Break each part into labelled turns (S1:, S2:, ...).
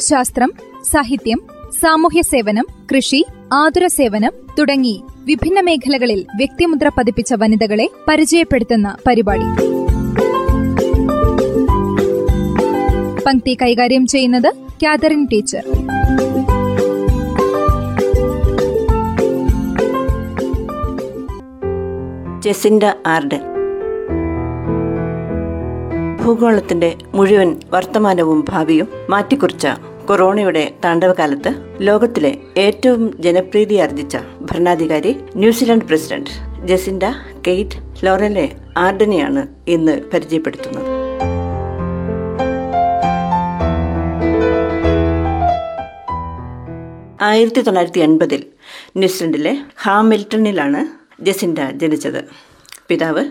S1: ശാസ്ത്രം സാഹിത്യം സാമൂഹ്യ സേവനം കൃഷി ആതുര സേവനം തുടങ്ങി വിഭിന്ന മേഖലകളിൽ വ്യക്തിമുദ്ര പതിപ്പിച്ച വനിതകളെ പരിചയപ്പെടുത്തുന്ന പരിപാടി. പങ്ക്തി കൈകാര്യം ചെയ്യുന്നത് കാതറിൻ ടീച്ചർ.
S2: ജെസിൻഡ ആർഡൻ ഭൂഗോളത്തിന്റെ മുഴുവൻ വർത്തമാനവും ഭാവിയും മാറ്റിക്കുറിച്ച കൊറോണയുടെ താണ്ഡവകാലത്ത് ലോകത്തിലെ ഏറ്റവും ജനപ്രീതി ആർജിച്ച ഭരണാധികാരി New Zealand president Jacinda Kate Laurell ആർഡനെയാണ് ഇന്ന് പരിചയപ്പെടുത്തുന്നത്. ആയിരത്തി തൊള്ളായിരത്തി എൺപതിൽ ന്യൂസിലൻഡിലെ ഹാമിൽട്ടണിലാണ് ജസിൻഡ ജനിച്ചത്. പിതാവ്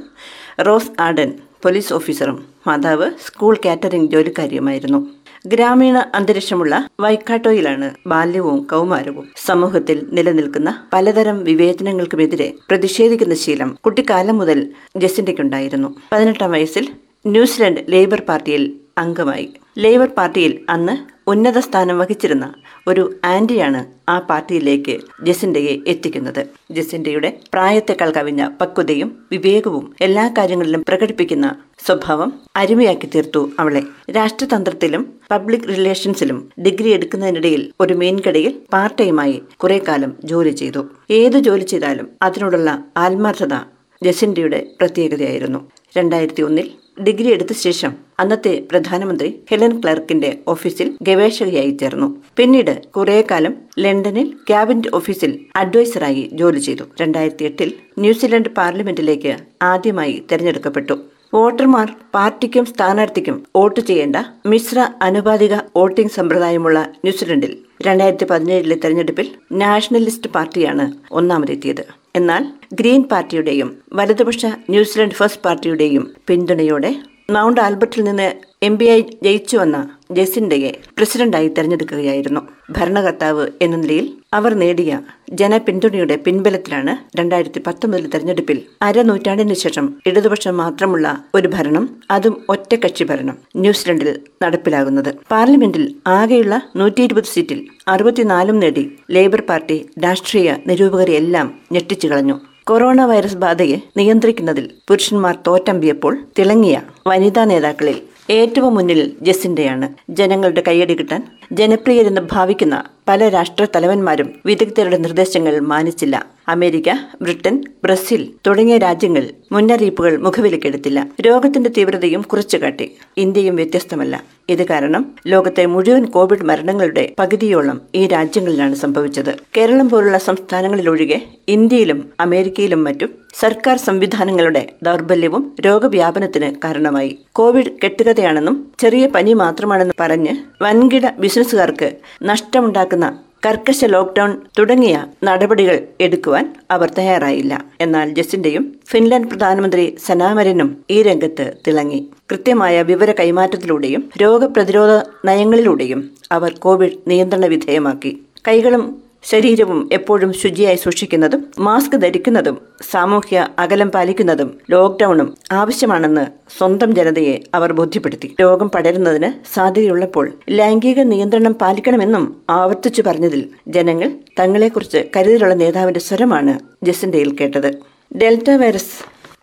S2: റോസ് ആഡൻ പോലീസ് ഓഫീസറും മാതാവ് സ്കൂൾ കാറ്ററിംഗ് ജോലിക്കാരിയുമായിരുന്നു. ഗ്രാമീണ അന്തരീക്ഷമുള്ള വൈക്കാട്ടോയിലാണ് ബാല്യവും കൗമാരവും സമൂഹത്തിൽ നിലനിൽക്കുന്ന പലതരം വിവേചനങ്ങൾക്കുമെതിരെ പ്രതിഷേധിക്കുന്ന ശീലം കുട്ടിക്കാലം മുതൽ ജസിൻഡയ്ക്കുണ്ടായിരുന്നു പതിനെട്ടാം വയസ്സിൽ ന്യൂസിലൻഡ് ലേബർ പാർട്ടിയിൽ അംഗമായി. ലേബർ പാർട്ടിയിൽ അന്ന് ഉന്നത സ്ഥാനം വഹിച്ചിരുന്ന ഒരു ആന്റിയാണ് ആ പാർട്ടിയിലേക്ക് ജസിന്റയെ എത്തിക്കുന്നത്. ജസിന്റയുടെ പ്രായത്തെക്കാൾ കവിഞ്ഞ പക്വതയും വിവേകവും എല്ലാ കാര്യങ്ങളിലും പ്രകടിപ്പിക്കുന്ന സ്വഭാവം അരുമയാക്കി തീർത്തു അവളെ. രാഷ്ട്രതന്ത്രത്തിലും പബ്ലിക് റിലേഷൻസിലും ഡിഗ്രി എടുക്കുന്നതിനിടയിൽ ഒരു മീൻകടയിൽ പാർട്ട് ടൈമായി കുറെ കാലം ജോലി ചെയ്തു. ഏത് ജോലി ചെയ്താലും അതിനോടുള്ള ആത്മാർത്ഥത ജസിന്റയുടെ പ്രത്യേകതയായിരുന്നു. രണ്ടായിരത്തി ഒന്നിൽ ഡിഗ്രി എടുത്ത ശേഷം അന്നത്തെ പ്രധാനമന്ത്രി ഹെലൻ ക്ലർക്കിന്റെ ഓഫീസിൽ ഗവേഷകയായി ചേർന്നു. പിന്നീട് കുറെ കാലം ലണ്ടനിൽ ക്യാബിനറ്റ് ഓഫീസിൽ അഡ്വൈസറായി ജോലി ചെയ്തു. രണ്ടായിരത്തി എട്ടിൽ ന്യൂസിലൻഡ് പാർലമെന്റിലേക്ക് ആദ്യമായി തെരഞ്ഞെടുക്കപ്പെട്ടു. വോട്ടർമാർ പാർട്ടിക്കും സ്ഥാനാർത്ഥിക്കും വോട്ട് ചെയ്യേണ്ട മിശ്ര അനുപാതിക വോട്ടിംഗ് സമ്പ്രദായമുള്ള ന്യൂസിലൻഡിൽ രണ്ടായിരത്തി പതിനേഴിലെ തെരഞ്ഞെടുപ്പിൽ നാഷണലിസ്റ്റ് പാർട്ടിയാണ് ഒന്നാമതെത്തിയത്. എന്നാൽ ഗ്രീൻ പാർട്ടിയുടെയും വലതുപക്ഷ ന്യൂസിലൻഡ് ഫസ്റ്റ് പാർട്ടിയുടെയും പിന്തുണയോടെ മൗണ്ട് ആൽബർട്ടിൽ നിന്ന് എം പി ആയി ജയിച്ചു വന്ന ജെസിൻഡയെ പ്രസിഡന്റായി തെരഞ്ഞെടുക്കുകയായിരുന്നു. ഭരണകർത്താവ് എന്ന നിലയിൽ അവർ നേടിയ ജനപിന്തുണയുടെ പിൻബലത്തിലാണ് രണ്ടായിരത്തി പത്തൊമ്പതിൽ തെരഞ്ഞെടുപ്പിൽ അരനൂറ്റാണ്ടിന് ശേഷം ഇടതുപക്ഷം മാത്രമുള്ള ഒരു ഭരണം അതും ഒറ്റക്കക്ഷി ഭരണം ന്യൂസിലൻഡിൽ നടപ്പിലാകുന്നത്. പാർലമെന്റിൽ ആകെയുള്ള നൂറ്റി ഇരുപത് സീറ്റിൽ അറുപത്തിനാലും നേടി ലേബർ പാർട്ടി രാഷ്ട്രീയ നിരൂപകരെയെല്ലാം ഞെട്ടിച്ചു കളഞ്ഞു. കൊറോണ വൈറസ് ബാധയെ നിയന്ത്രിക്കുന്നതിൽ പുരുഷന്മാർ തോറ്റമ്പിയപ്പോൾ തിളങ്ങിയ വനിതാ നേതാക്കളിൽ ഏറ്റവും മുന്നിൽ ജസിന്റെയാണ് ജനങ്ങളുടെ കൈയടി കിട്ടാൻ ജനപ്രിയരെന്ന് ഭാവിക്കുന്ന പല രാഷ്ട്ര തലവന്മാരും വിദഗ്ധരുടെ നിർദ്ദേശങ്ങൾ മാനിച്ചില്ല. അമേരിക്ക ബ്രിട്ടൻ ബ്രസീൽ തുടങ്ങിയ രാജ്യങ്ങൾ മുന്നറിയിപ്പുകൾ മുഖവിലക്കെടുത്തില്ല. രോഗത്തിന്റെ തീവ്രതയും കുറച്ചു കാട്ടി ഇന്ത്യയും വ്യത്യസ്തമല്ല. ഇത് കാരണം ലോകത്തെ മുഴുവൻ കോവിഡ് മരണങ്ങളുടെ പകുതിയോളം ഈ രാജ്യങ്ങളിലാണ് സംഭവിച്ചത്. കേരളം പോലുള്ള സംസ്ഥാനങ്ങളിലൊഴികെ ഇന്ത്യയിലും അമേരിക്കയിലും മറ്റും സർക്കാർ സംവിധാനങ്ങളുടെ ദൗർബല്യവും രോഗവ്യാപനത്തിന് കാരണമായി. കോവിഡ് കെട്ടുകഥയാണെന്നും ചെറിയ പനി മാത്രമാണെന്നും പറഞ്ഞ് വൻകിട ബിസിനസ്സുകാർക്ക് നഷ്ടമുണ്ടാക്കുന്ന കർക്കശ ലോക്ക്ഡൌൺ തുടങ്ങിയ നടപടികൾ എടുക്കുവാൻ അവർ തയ്യാറായില്ല. എന്നാൽ ജസിന്റെയും ഫിൻലാൻഡ് പ്രധാനമന്ത്രി സനാമരനും ഈ രംഗത്ത് തിളങ്ങി. കൃത്യമായ വിവര കൈമാറ്റത്തിലൂടെയും രോഗപ്രതിരോധ നയങ്ങളിലൂടെയും അവർ കോവിഡ് നിയന്ത്രണ വിധേയമാക്കി. കൈകളും ശരീരവും എപ്പോഴും ശുചിയായി സൂക്ഷിക്കുന്നതും മാസ്ക് ധരിക്കുന്നതും സാമൂഹ്യ അകലം പാലിക്കുന്നതും ലോക്ക്ഡൌണും ആവശ്യമാണെന്ന് സ്വന്തം ജനതയെ അവർ ബോധ്യപ്പെടുത്തി. രോഗം പടരുന്നതിന് സാധ്യതയുള്ളപ്പോൾ ലൈംഗിക നിയന്ത്രണം പാലിക്കണമെന്നും ആവർത്തിച്ചു പറഞ്ഞതിൽ ജനങ്ങൾ തങ്ങളെക്കുറിച്ച് കരുതലുള്ള നേതാവിന്റെ സ്വരമാണ് ജസിന്റെയിൽ കേട്ടത്. ഡെൽറ്റ വൈറസ്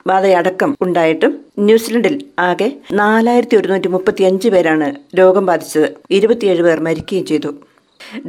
S2: ബാധയടക്കം ഉണ്ടായിട്ടും ന്യൂസിലൻഡിൽ ആകെ നാലായിരത്തി ഒരുന്നൂറ്റി മുപ്പത്തി അഞ്ച് പേരാണ് രോഗം ബാധിച്ചത്. ഇരുപത്തിയേഴ് പേർ മരിക്കുകയും ചെയ്തു.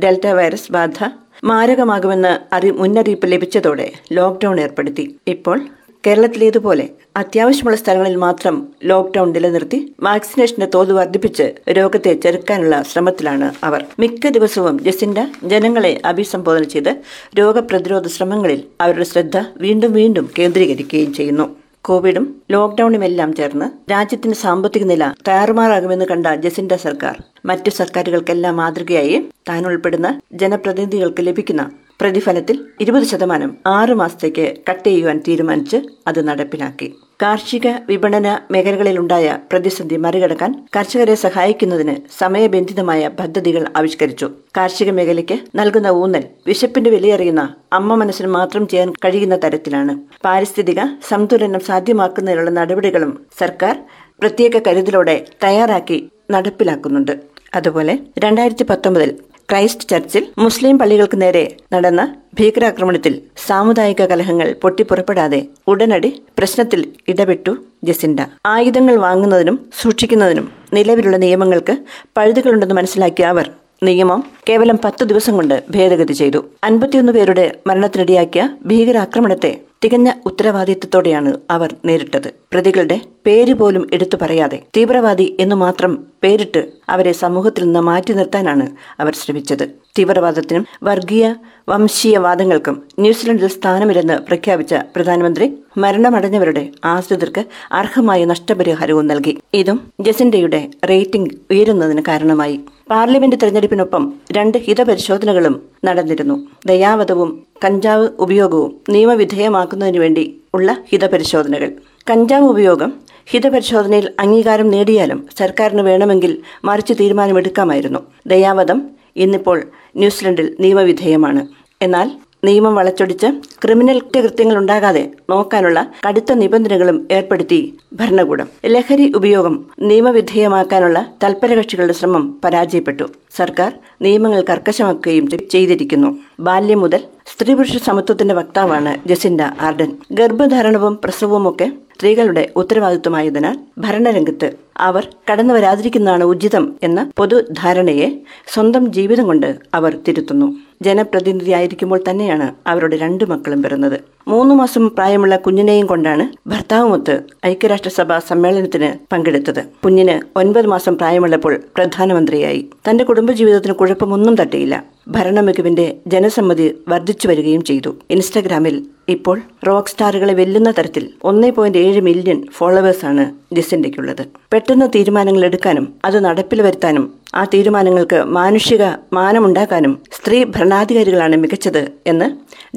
S2: ഡെൽറ്റ വൈറസ് ബാധ മാരകമാകുമെന്ന് അറി മുന്നറിയിപ്പ് ലഭിച്ചതോടെ ലോക്ക്ഡൌൺ ഏർപ്പെടുത്തി. ഇപ്പോൾ കേരളത്തിലേതുപോലെ അത്യാവശ്യമുള്ള സ്ഥലങ്ങളിൽ മാത്രം ലോക്ക്ഡൌൺ നിലനിർത്തി വാക്സിനേഷന്റെ തോത് വർദ്ധിപ്പിച്ച് രോഗത്തെ ചെറുക്കാനുള്ള ശ്രമത്തിലാണ് അവർ. മിക്ക ദിവസവും ജസിൻഡ ജനങ്ങളെ അഭിസംബോധന ചെയ്ത് രോഗപ്രതിരോധ ശ്രമങ്ങളിൽ അവരുടെ ശ്രദ്ധ വീണ്ടും വീണ്ടും കേന്ദ്രീകരിക്കുകയും ചെയ്യുന്നു. കോവിഡും ലോക്ഡൌണുമെല്ലാം ചേർന്ന് രാജ്യത്തിന്റെ സാമ്പത്തിക നില താറുമാറാകുമെന്ന് കണ്ട ജസിൻഡ സർക്കാർ മറ്റു സർക്കാരുകൾക്കെല്ലാം മാതൃകയായി താൻ ഉൾപ്പെടുന്ന ജനപ്രതിനിധികൾക്ക് ലഭിക്കുന്ന പ്രതിഫലത്തിൽ ഇരുപത് ശതമാനം ആറു മാസത്തേക്ക് കട്ട് ചെയ്യുവാൻ തീരുമാനിച്ച് അത് നടപ്പിലാക്കി. കാർഷിക വിപണന മേഖലകളിലുണ്ടായ പ്രതിസന്ധി മറികടക്കാൻ കർഷകരെ സഹായിക്കുന്നതിന് സമയബന്ധിതമായ പദ്ധതികൾ ആവിഷ്കരിച്ചു. കാർഷിക മേഖലയ്ക്ക് നൽകുന്ന ഊന്നൽ വിശപ്പിന്റെ വിലയറിയുന്ന അമ്മ മനസ്സിന് മാത്രം ചെയ്യാൻ കഴിയുന്ന തരത്തിലാണ്. പാരിസ്ഥിതിക സന്തുലനം സാധ്യമാക്കുന്നതിനുള്ള നടപടികളും സർക്കാർ പ്രത്യേക കരുതലോടെ തയ്യാറാക്കി നടപ്പിലാക്കുന്നുണ്ട്. അതുപോലെ രണ്ടായിരത്തി പത്തൊമ്പതിൽ ക്രൈസ്റ്റ് ചർച്ചിൽ മുസ്ലിം പള്ളികൾക്ക് നേരെ നടന്ന ഭീകരാക്രമണത്തിൽ സാമുദായിക കലഹങ്ങൾ പൊട്ടിപ്പുറപ്പെടാതെ ഉടനടി പ്രശ്നത്തിൽ ഇടപെട്ടു ജസിൻഡ. ആയുധങ്ങൾ വാങ്ങുന്നതിനും സൂക്ഷിക്കുന്നതിനും നിലവിലുള്ള നിയമങ്ങൾക്ക് പഴുതുകളുണ്ടെന്ന് മനസ്സിലാക്കിയ അവർ നിയമം കേവലം പത്ത് ദിവസം കൊണ്ട് ഭേദഗതി ചെയ്തു. അൻപത്തിയൊന്ന് പേരുടെ മരണത്തിനിടയാക്കിയ ഭീകരാക്രമണത്തെ തികഞ്ഞ ഉത്തരവാദിത്വത്തോടെയാണ് അവർ നേരിട്ടത്. പ്രതികളുടെ പേര് പോലും എടുത്തു പറയാതെ തീവ്രവാദി എന്ന് മാത്രം പേരിട്ട് അവരെ സമൂഹത്തിൽ നിന്ന് മാറ്റി നിർത്താനാണ് അവർ ശ്രമിച്ചത്. തീവ്രവാദത്തിനും വർഗീയ വംശീയവാദങ്ങൾക്കും ന്യൂസിലൻഡിൽ സ്ഥാനമില്ലെന്ന് പ്രഖ്യാപിച്ച പ്രധാനമന്ത്രി മരണമടഞ്ഞവരുടെ ആശ്രിതർക്ക് അർഹമായ നഷ്ടപരിഹാരവും നൽകി. ഇതും ജസിൻഡയുടെ റേറ്റിംഗ് ഉയരുന്നതിന് കാരണമായി. പാർലമെന്റ് തെരഞ്ഞെടുപ്പിനൊപ്പം രണ്ട് ഹിതപരിശോധനകളും നടന്നിരുന്നു. ദയാവധവും കഞ്ചാവ് ഉപയോഗവും നിയമവിധേയമാക്കുന്നതിനു വേണ്ടി ഉള്ള ഹിതപരിശോധനകൾ. കഞ്ചാവ് ഉപയോഗം ഹിതപരിശോധനയിൽ അംഗീകാരം നേടിയാലും സർക്കാരിന് വേണമെങ്കിൽ മറിച്ച് തീരുമാനമെടുക്കാമായിരുന്നു. ദയാവധം ഇന്നിപ്പോൾ ന്യൂസിലൻഡിൽ നിയമവിധേയമാണ്. എന്നാൽ നിയമം വളച്ചൊടിച്ച് ക്രിമിനൽ കുറ്റകൃത്യങ്ങൾ ഉണ്ടാകാതെ നോക്കാനുള്ള കടുത്ത നിബന്ധനകളും ഏർപ്പെടുത്തി ഭരണകൂടം. ലഹരി ഉപയോഗം നിയമവിധേയമാക്കാനുള്ള തൽപരകക്ഷികളുടെ ശ്രമം പരാജയപ്പെട്ടു. സർക്കാർ നിയമങ്ങൾ കർക്കശമാക്കുകയും ചെയ്തിരിക്കുന്നു. ബാല്യം മുതൽ സ്ത്രീ പുരുഷ സമത്വത്തിന്റെ വക്താവാണ് ജസിൻഡ ആർഡൻ. ഗർഭധാരണവും പ്രസവവും ഒക്കെ സ്ത്രീകളുടെ ഉത്തരവാദിത്വമായതിനാൽ ഭരണരംഗത്ത് അവർ കടന്നു വരാതിരിക്കുന്നതാണ് ഉചിതം എന്ന പൊതുധാരണയെ സ്വന്തം ജീവിതം കൊണ്ട് അവർ തിരുത്തുന്നു. ജനപ്രതിനിധിയായിരിക്കുമ്പോൾ തന്നെയാണ് അവരുടെ രണ്ടു മക്കളും പിറന്നത്. മൂന്ന് മാസം പ്രായമുള്ള കുഞ്ഞിനെയും കൊണ്ടാണ് ഭർത്താവുമൊത്ത് ഐക്യരാഷ്ട്രസഭ സമ്മേളനത്തിന് പങ്കെടുത്തത്. കുഞ്ഞിന് ഒൻപത് മാസം പ്രായമുള്ളപ്പോൾ പ്രധാനമന്ത്രിയായി. തന്റെ കുടുംബജീവിതത്തിന് കുഴപ്പമൊന്നും തട്ടിയില്ല. ഭരണമികവിന്റെ ജനസമ്മതി വർദ്ധിച്ചു വരികയും ചെയ്തു. ഇൻസ്റ്റഗ്രാമിൽ ഇപ്പോൾ റോക്ക് സ്റ്റാറുകളെ വെല്ലുന്ന തരത്തിൽ ഒന്നേ പോയിന്റ് ഏഴ് മില്യൺ ഫോളോവേഴ്സാണ് ജസിൻഡയ്ക്കുള്ളത് പെട്ടെന്ന് തീരുമാനങ്ങൾ എടുക്കാനും അത് നടപ്പിൽ വരുത്താനും ആ തീരുമാനങ്ങൾക്ക് മാനുഷിക മാനമുണ്ടാക്കാനും സ്ത്രീ ഭരണാധികാരികളാണ് മികച്ചത് എന്ന്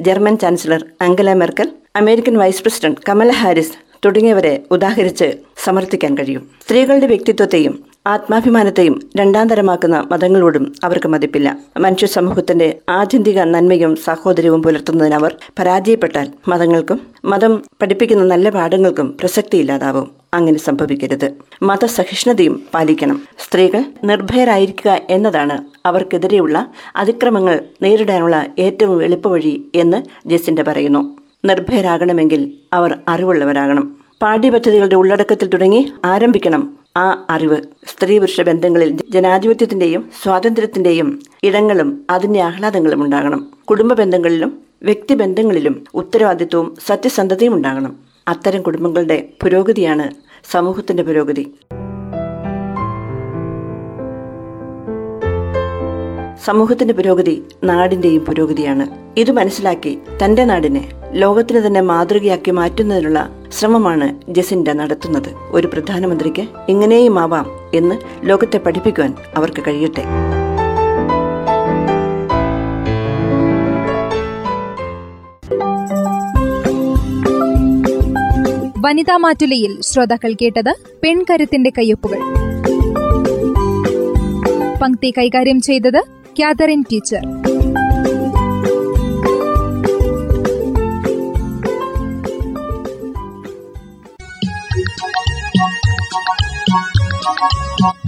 S2: German chancellor Angela Merkel American vice president Kamala Harris തുടങ്ങിയവരെ ഉദാഹരിച്ച് സമർത്ഥിക്കാൻ കഴിയും. സ്ത്രീകളുടെ വ്യക്തിത്വത്തെയും ആത്മാഭിമാനത്തെയും രണ്ടാം തരമാക്കുന്ന മതങ്ങളോടും അവർക്ക് മതിപ്പില്ല. മനുഷ്യ സമൂഹത്തിന്റെ ആത്യന്തിക നന്മയും സാഹോദര്യവും പുലർത്തുന്നതിന് അവർ പരാജയപ്പെട്ടാൽ മതങ്ങൾക്കും മതം പഠിപ്പിക്കുന്ന നല്ല പാഠങ്ങൾക്കും പ്രസക്തിയില്ലാതാവും. അങ്ങനെ സംഭവിക്കരുത്. മതസഹിഷ്ണുതയും പാലിക്കണം. സ്ത്രീകൾ നിർഭയരായിരിക്കുക എന്നതാണ് അവർക്കെതിരെയുള്ള അതിക്രമങ്ങൾ നേരിടാനുള്ള ഏറ്റവും എളുപ്പവഴി എന്ന് ജസിന്റെ പറയുന്നു. നിർഭയരാകണമെങ്കിൽ അവർ അറിവുള്ളവരാകണം. പാഠ്യപദ്ധതികളുടെ ഉള്ളടക്കത്തിൽ തുടങ്ങി ആരംഭിക്കണം. ആ അറിവ് സ്ത്രീ പുരുഷ ബന്ധങ്ങളിൽ ജനാധിപത്യത്തിന്റെയും സ്വാതന്ത്ര്യത്തിന്റെയും ഇടങ്ങളും അതിന്റെ ആഹ്ലാദങ്ങളും ഉണ്ടാകണം. കുടുംബ ബന്ധങ്ങളിലും വ്യക്തി ബന്ധങ്ങളിലും ഉത്തരവാദിത്വവും സത്യസന്ധതയും ഉണ്ടാകണം. അത്തരം കുടുംബങ്ങളുടെ പുരോഗതിയാണ് സമൂഹത്തിന്റെ പുരോഗതി. സമൂഹത്തിന്റെ പുരോഗതി നാടിന്റെയും പുരോഗതിയാണ്. ഇത് മനസ്സിലാക്കി തന്റെ നാടിനെ ലോകത്തിന് തന്നെ മാതൃകയാക്കി മാറ്റുന്നതിനുള്ള ശ്രമമാണ് ജസിൻഡ നടത്തുന്നത്. ഒരു പ്രധാനമന്ത്രിക്ക് ഇങ്ങനെയും ആവാം എന്ന് ലോകത്തെ പഠിപ്പിക്കുവാൻ അവർക്ക് കഴിയട്ടെ.
S1: വനിതാ മാറ്റുലയിൽ ശ്രോതാക്കൾ കേട്ടത് പെൺകരുത്തിന്റെ കയ്യൊപ്പുകൾ. പങ്ക്തി കൈകാര്യം ചെയ്തത് കാതറിൻ ടീച്ചർ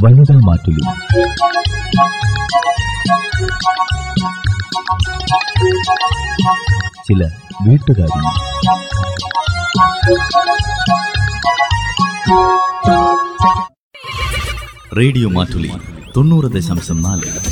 S3: വനിതാ മാറ്റുലി. ചില വീട്ടുകാരി. റേഡിയോ മാറ്റുലി തൊണ്ണൂറ് ദശാംശം നാല്.